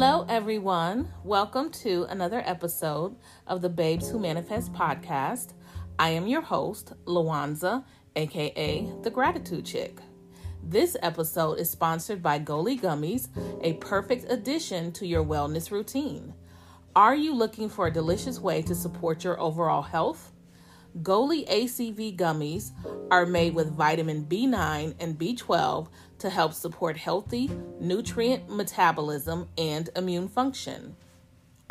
Hello, everyone. Welcome to another episode of the Babes Who Manifest podcast. I am your host, Lawanza, aka the Gratitude Chick. This episode is sponsored by Goli Gummies, a perfect addition to your wellness routine. Are you looking for a delicious way to support your overall health? Goli ACV gummies are made with vitamin B9 and B12 to help support healthy nutrient metabolism and immune function.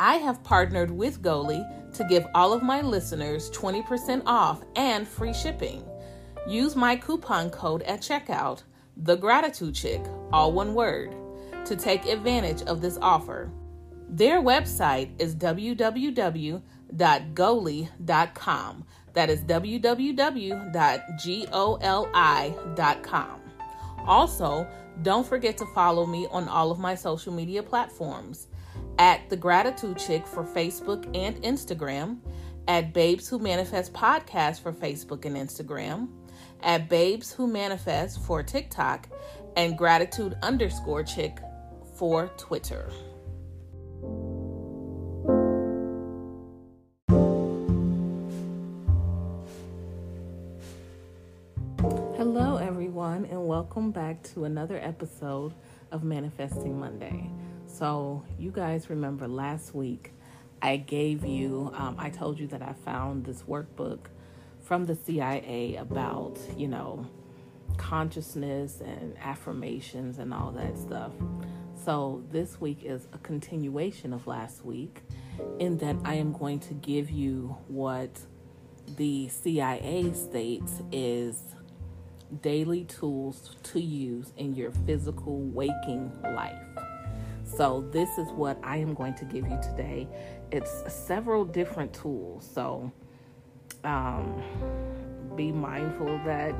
I have partnered with Goli to give all of my listeners 20% off and free shipping. Use my coupon code at checkout, the gratitude chick, all one word, to take advantage of this offer. Their website is www.goli.com. That is www.goli.com. Also, don't forget to follow me on all of my social media platforms. At The Gratitude Chick for Facebook and Instagram, at Babes Who Manifest Podcast for Facebook and Instagram, at Babes Who Manifest for TikTok, and Gratitude underscore Chick for Twitter. Welcome back to another episode of Manifesting Monday. So, you guys remember last week I gave you, um, I told you that I found this workbook from the CIA about, you know, consciousness and affirmations and all that stuff. So, this week is a continuation of last week in that I am going to give you what the CIA states is daily tools to use in your physical waking life. So, this is what I am going to give you today. It's several different tools. So, um, be mindful that,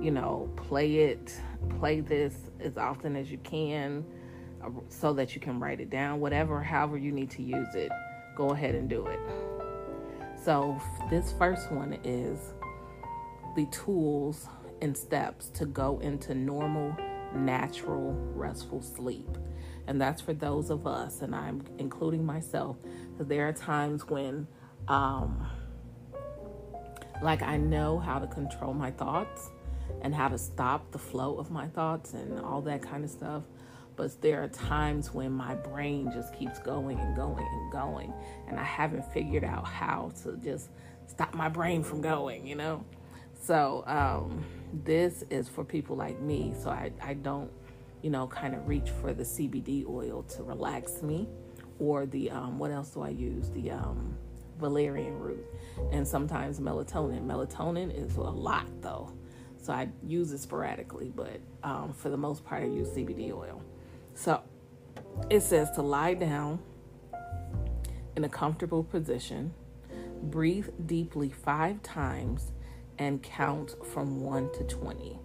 you know, play it, play this as often as you can uh, so that you can write it down. Whatever, however, you need to use it, go ahead and do it. So, this first one is the tools and steps to go into normal, natural, restful sleep. And that's for those of us, and I'm including myself, because there are times when, um, like, I know how to control my thoughts and how to stop the flow of my thoughts and all that kind of stuff. But there are times when my brain just keeps going and going and going, and I haven't figured out how to just stop my brain from going, you know? So, um, this is for people like me. So I, I don't, you know, kind of reach for the CBD oil to relax me or the, um, what else do I use? The um, valerian root and sometimes melatonin. Melatonin is a lot though. So I use it sporadically, but um, for the most part, I use CBD oil. So it says to lie down in a comfortable position, breathe deeply five times and count from 1 to 20.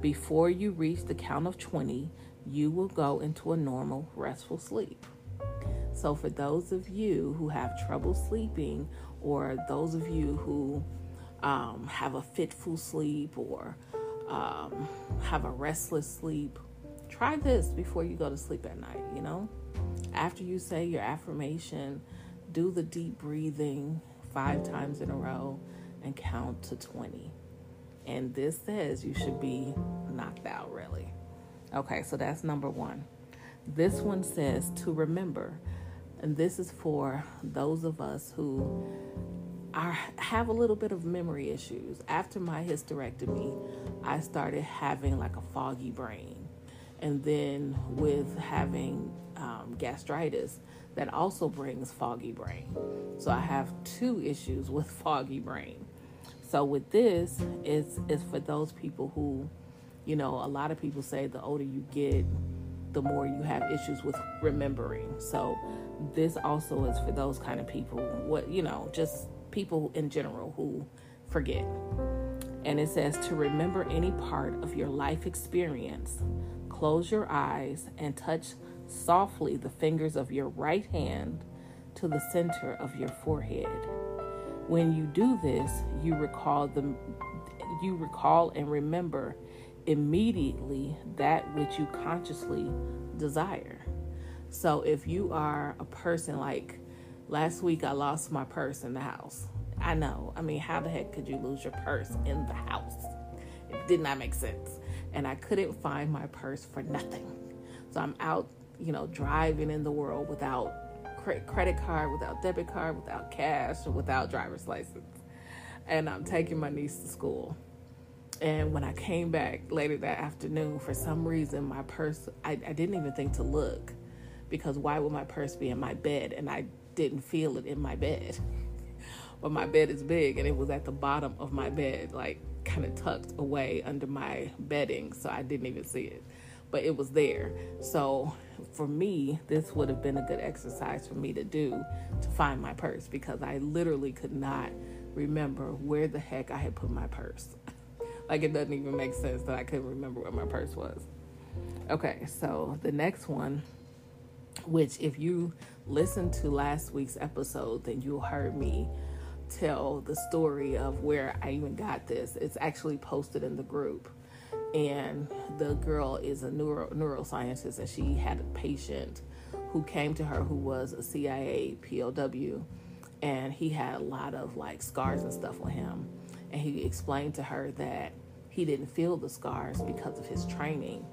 Before you reach the count of 20, you will go into a normal, restful sleep. So, for those of you who have trouble sleeping, or those of you who um, have a fitful sleep or um, have a restless sleep, try this before you go to sleep at night. You know, after you say your affirmation, do the deep breathing five times in a row and count to 20. And this says you should be knocked out, really. Okay, so that's number one. This one says to remember, and this is for those of us who are have a little bit of memory issues. After my hysterectomy, I started having like a foggy brain, and then with having um, gastritis, that also brings foggy brain. So I have two issues with foggy brain. So with this, it's it's for those people who, you know, a lot of people say the older you get, the more you have issues with remembering. So this also is for those kind of people. What you know, just people in general who forget. And it says to remember any part of your life experience. Close your eyes and touch softly the fingers of your right hand to the center of your forehead. When you do this, you recall the you recall and remember immediately that which you consciously desire. So if you are a person like last week, I lost my purse in the house. I know. I mean, how the heck could you lose your purse in the house? It did not make sense. And I couldn't find my purse for nothing. So I'm out, you know, driving in the world without credit card, without debit card, without cash, without driver's license. And I'm taking my niece to school. And when I came back later that afternoon, for some reason, my purse, I, I didn't even think to look because why would my purse be in my bed? And I didn't feel it in my bed. but my bed is big and it was at the bottom of my bed, like kind of tucked away under my bedding. So I didn't even see it. But it was there. So for me, this would have been a good exercise for me to do to find my purse because I literally could not remember where the heck I had put my purse. like it doesn't even make sense that I couldn't remember where my purse was. Okay, so the next one, which if you listened to last week's episode, then you heard me tell the story of where I even got this. It's actually posted in the group. And the girl is a neuro, neuroscientist, and she had a patient who came to her who was a CIA POW, and he had a lot of like scars and stuff on him. And he explained to her that he didn't feel the scars because of his training,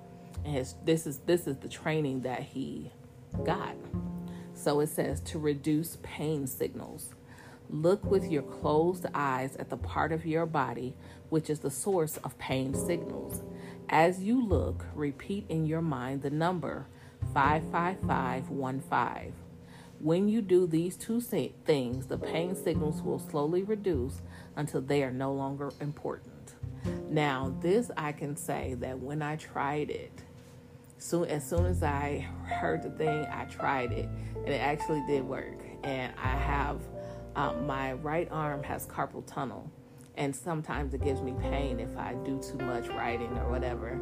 and his this is this is the training that he got. So it says to reduce pain signals. Look with your closed eyes at the part of your body which is the source of pain signals. As you look, repeat in your mind the number 55515. When you do these two things, the pain signals will slowly reduce until they are no longer important. Now, this I can say that when I tried it, soon as soon as I heard the thing, I tried it, and it actually did work. And I have um, my right arm has carpal tunnel, and sometimes it gives me pain if I do too much writing or whatever.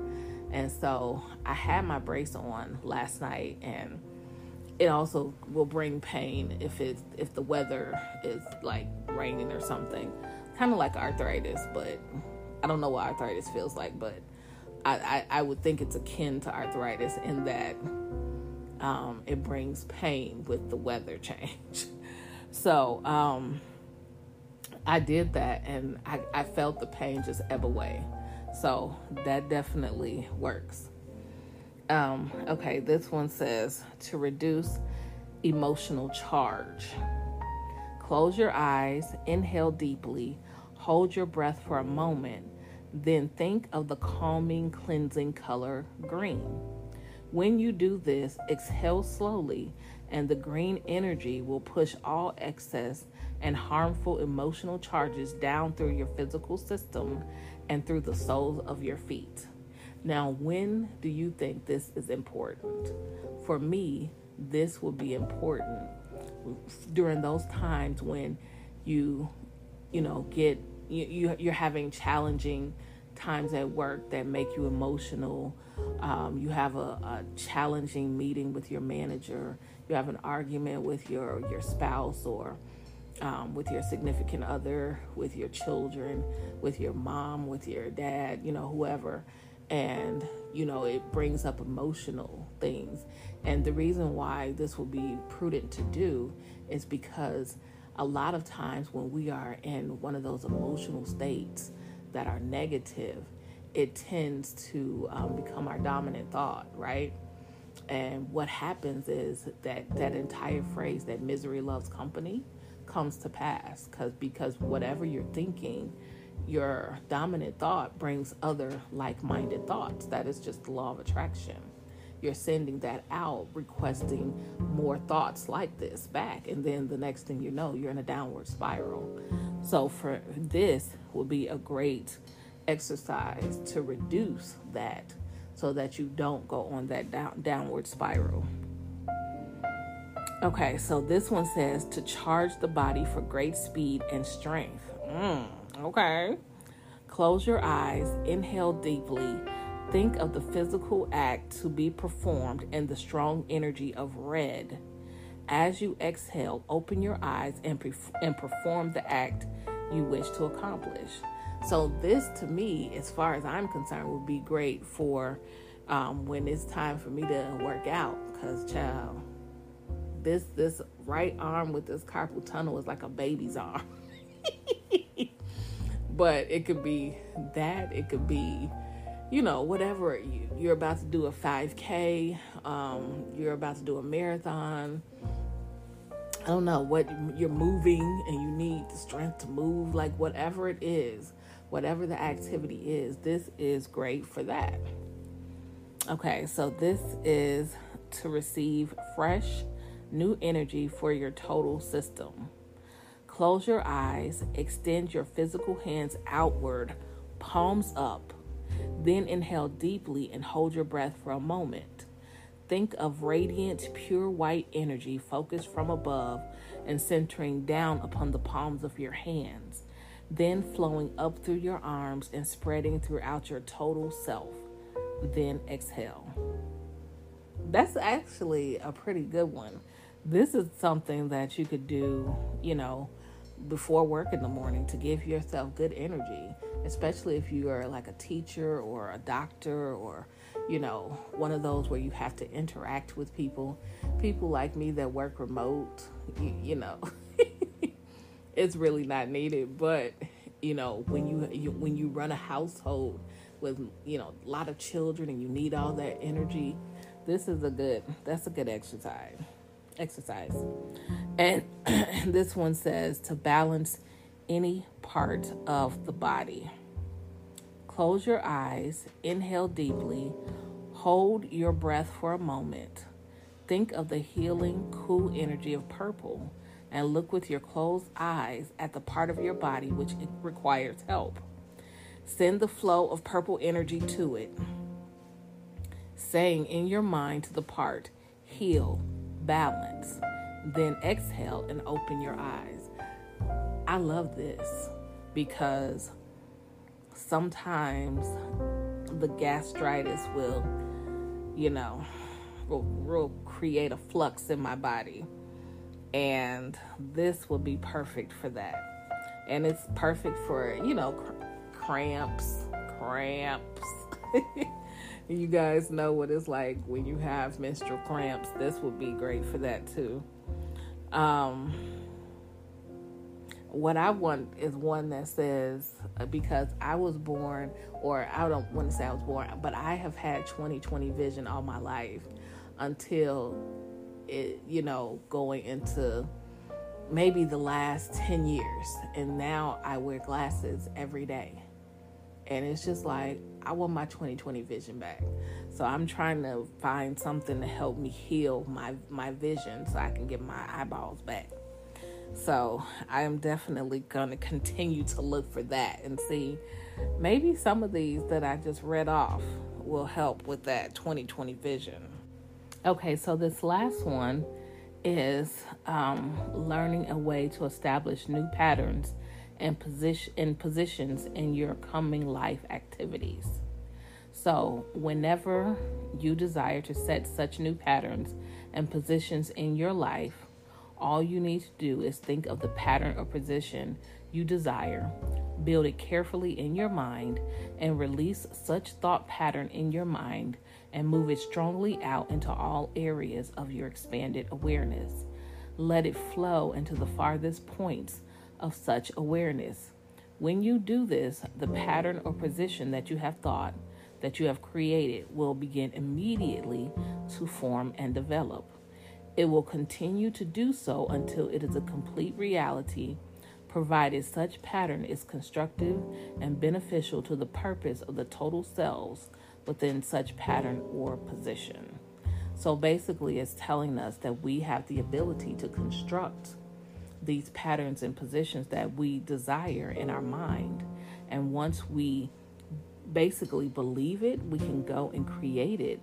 And so I had my brace on last night, and it also will bring pain if it's if the weather is like raining or something, kind of like arthritis. But I don't know what arthritis feels like, but I, I, I would think it's akin to arthritis in that um, it brings pain with the weather change. So um, I did that and I, I felt the pain just ebb away. So that definitely works. Um, okay, this one says to reduce emotional charge. Close your eyes, inhale deeply, hold your breath for a moment, then think of the calming, cleansing color green. When you do this, exhale slowly, and the green energy will push all excess and harmful emotional charges down through your physical system and through the soles of your feet. Now, when do you think this is important? For me, this will be important during those times when you, you know, get you, you are having challenging times at work that make you emotional. Um, you have a, a challenging meeting with your manager. You have an argument with your your spouse or um, with your significant other, with your children, with your mom, with your dad, you know, whoever. And, you know, it brings up emotional things. And the reason why this will be prudent to do is because a lot of times when we are in one of those emotional states that are negative, it tends to um, become our dominant thought, right? And what happens is that that entire phrase that misery loves company comes to pass. Because because whatever you're thinking your dominant thought brings other like-minded thoughts. That is just the law of attraction. You're sending that out requesting more thoughts like this back. And then the next thing you know you're in a downward spiral. So for this will be a great exercise to reduce that so that you don't go on that down, downward spiral Okay, so this one says to charge the body for great speed and strength. Mm, okay. Close your eyes, inhale deeply. Think of the physical act to be performed and the strong energy of red. As you exhale, open your eyes and, pre- and perform the act you wish to accomplish. So, this to me, as far as I'm concerned, would be great for um, when it's time for me to work out because, child this this right arm with this carpal tunnel is like a baby's arm. but it could be that. It could be, you know, whatever. You, are about to do a 5K. Um, you're about to do a marathon. I don't know what you're moving and you need the strength to move. Like whatever it is, whatever the activity is, this is great for that. Okay, so this is to receive fresh, new energy for your total system. Close your eyes, extend your physical hands outward, palms up. Then inhale deeply and hold your breath for a moment. Think of radiant, pure white energy focused from above and centering down upon the palms of your hands, then flowing up through your arms and spreading throughout your total self. Then exhale. That's actually a pretty good one. This is something that you could do, you know, before work in the morning to give yourself good energy, especially if you are like a teacher or a doctor or, you know, one of those where you have to interact with people. People like me that work remote, you, you know, it's really not needed. But, you know, when you, you when you run a household with, you know, a lot of children and you need all that energy, this is a good, that's a good exercise exercise. And this one says to balance any part of the body. Close your eyes, inhale deeply, hold your breath for a moment. Think of the healing, cool energy of purple and look with your closed eyes at the part of your body which requires help. Send the flow of purple energy to it, saying in your mind to the part, heal, balance. Then exhale and open your eyes. I love this because sometimes the gastritis will, you know, will, will create a flux in my body. And this will be perfect for that. And it's perfect for, you know, cr- cramps, cramps. you guys know what it's like when you have menstrual cramps. This would be great for that too. Um, what I want is one that says, uh, because I was born, or I don't want to say I was born, but I have had 20/20 vision all my life until it, you know, going into maybe the last 10 years. And now I wear glasses every day. And it's just like, I want my 2020 vision back. So I'm trying to find something to help me heal my my vision so I can get my eyeballs back. So I am definitely going to continue to look for that and see maybe some of these that I just read off will help with that 2020 vision. Okay, so this last one is um, learning a way to establish new patterns and position in positions in your coming life activities. So, whenever you desire to set such new patterns and positions in your life, all you need to do is think of the pattern or position you desire, build it carefully in your mind, and release such thought pattern in your mind and move it strongly out into all areas of your expanded awareness. Let it flow into the farthest points of such awareness. When you do this, the pattern or position that you have thought, that you have created, will begin immediately to form and develop. It will continue to do so until it is a complete reality, provided such pattern is constructive and beneficial to the purpose of the total cells within such pattern or position. So basically, it's telling us that we have the ability to construct these patterns and positions that we desire in our mind. And once we basically believe it, we can go and create it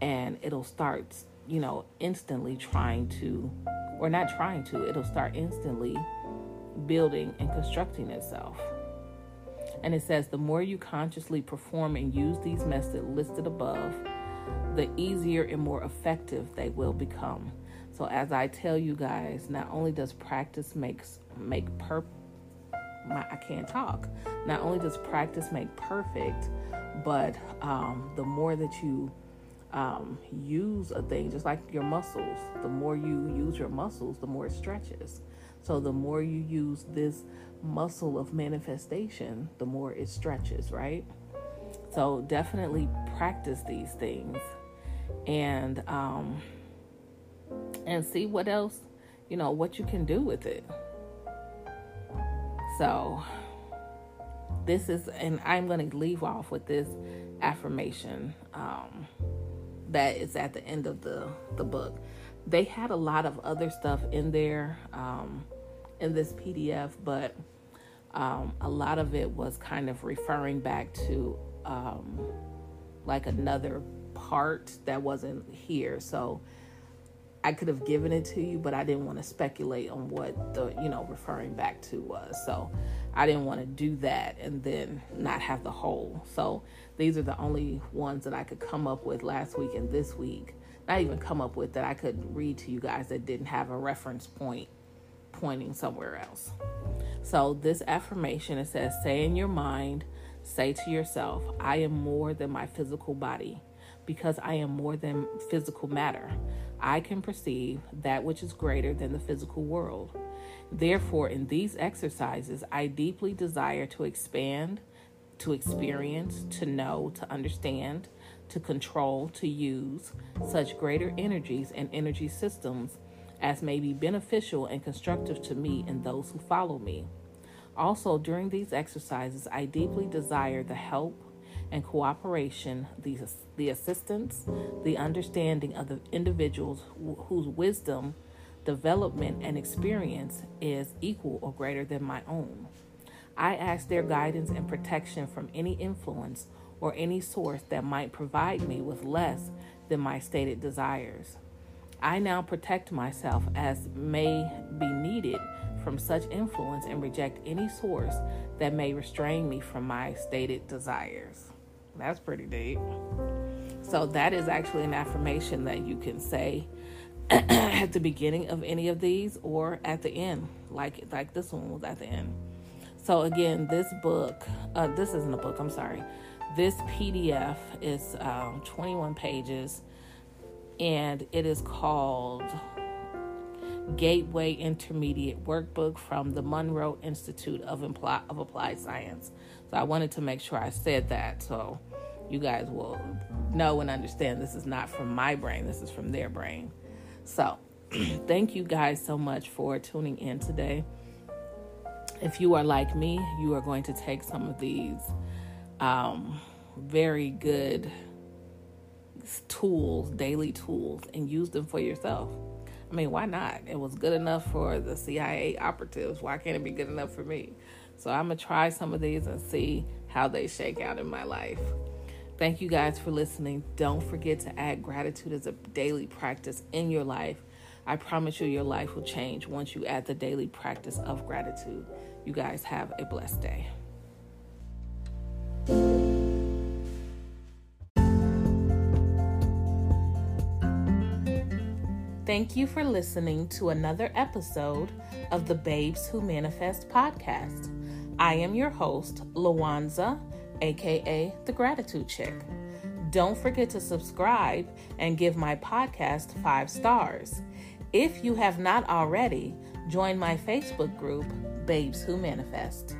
and it'll start, you know, instantly trying to, or not trying to, it'll start instantly building and constructing itself. And it says the more you consciously perform and use these methods listed above, the easier and more effective they will become. So as I tell you guys, not only does practice makes make per my, I can't talk. Not only does practice make perfect, but um, the more that you um, use a thing, just like your muscles. The more you use your muscles, the more it stretches. So the more you use this muscle of manifestation, the more it stretches, right? So definitely practice these things and um and see what else, you know, what you can do with it. So this is and I'm going to leave off with this affirmation um that is at the end of the the book. They had a lot of other stuff in there um in this PDF, but um, a lot of it was kind of referring back to um, like another part that wasn't here. So I could have given it to you, but I didn't want to speculate on what the, you know, referring back to was. So I didn't want to do that and then not have the whole. So these are the only ones that I could come up with last week and this week. Not even come up with that I could read to you guys that didn't have a reference point pointing somewhere else. So this affirmation it says, say in your mind, Say to yourself, I am more than my physical body because I am more than physical matter. I can perceive that which is greater than the physical world. Therefore, in these exercises, I deeply desire to expand, to experience, to know, to understand, to control, to use such greater energies and energy systems as may be beneficial and constructive to me and those who follow me. Also, during these exercises, I deeply desire the help and cooperation, the, the assistance, the understanding of the individuals whose wisdom, development, and experience is equal or greater than my own. I ask their guidance and protection from any influence or any source that might provide me with less than my stated desires. I now protect myself as may be needed from such influence and reject any source that may restrain me from my stated desires. That's pretty deep. So, that is actually an affirmation that you can say at the beginning of any of these or at the end, like like this one was at the end. So again, this book, uh, this isn't a book. I'm sorry. This PDF is um, 21 pages, and it is called Gateway Intermediate Workbook from the Monroe Institute of, Impl- of Applied Science. So I wanted to make sure I said that so you guys will know and understand this is not from my brain, this is from their brain. So thank you guys so much for tuning in today. If you are like me, you are going to take some of these um, very good tools, daily tools, and use them for yourself. I mean, why not? It was good enough for the CIA operatives. Why can't it be good enough for me? So I'm going to try some of these and see how they shake out in my life. Thank you guys for listening. Don't forget to add gratitude as a daily practice in your life. I promise you, your life will change once you add the daily practice of gratitude. You guys have a blessed day. Thank you for listening to another episode of the Babes Who Manifest podcast. I am your host, Lawanza, aka The Gratitude Chick. Don't forget to subscribe and give my podcast five stars. If you have not already, join my Facebook group, Babes Who Manifest.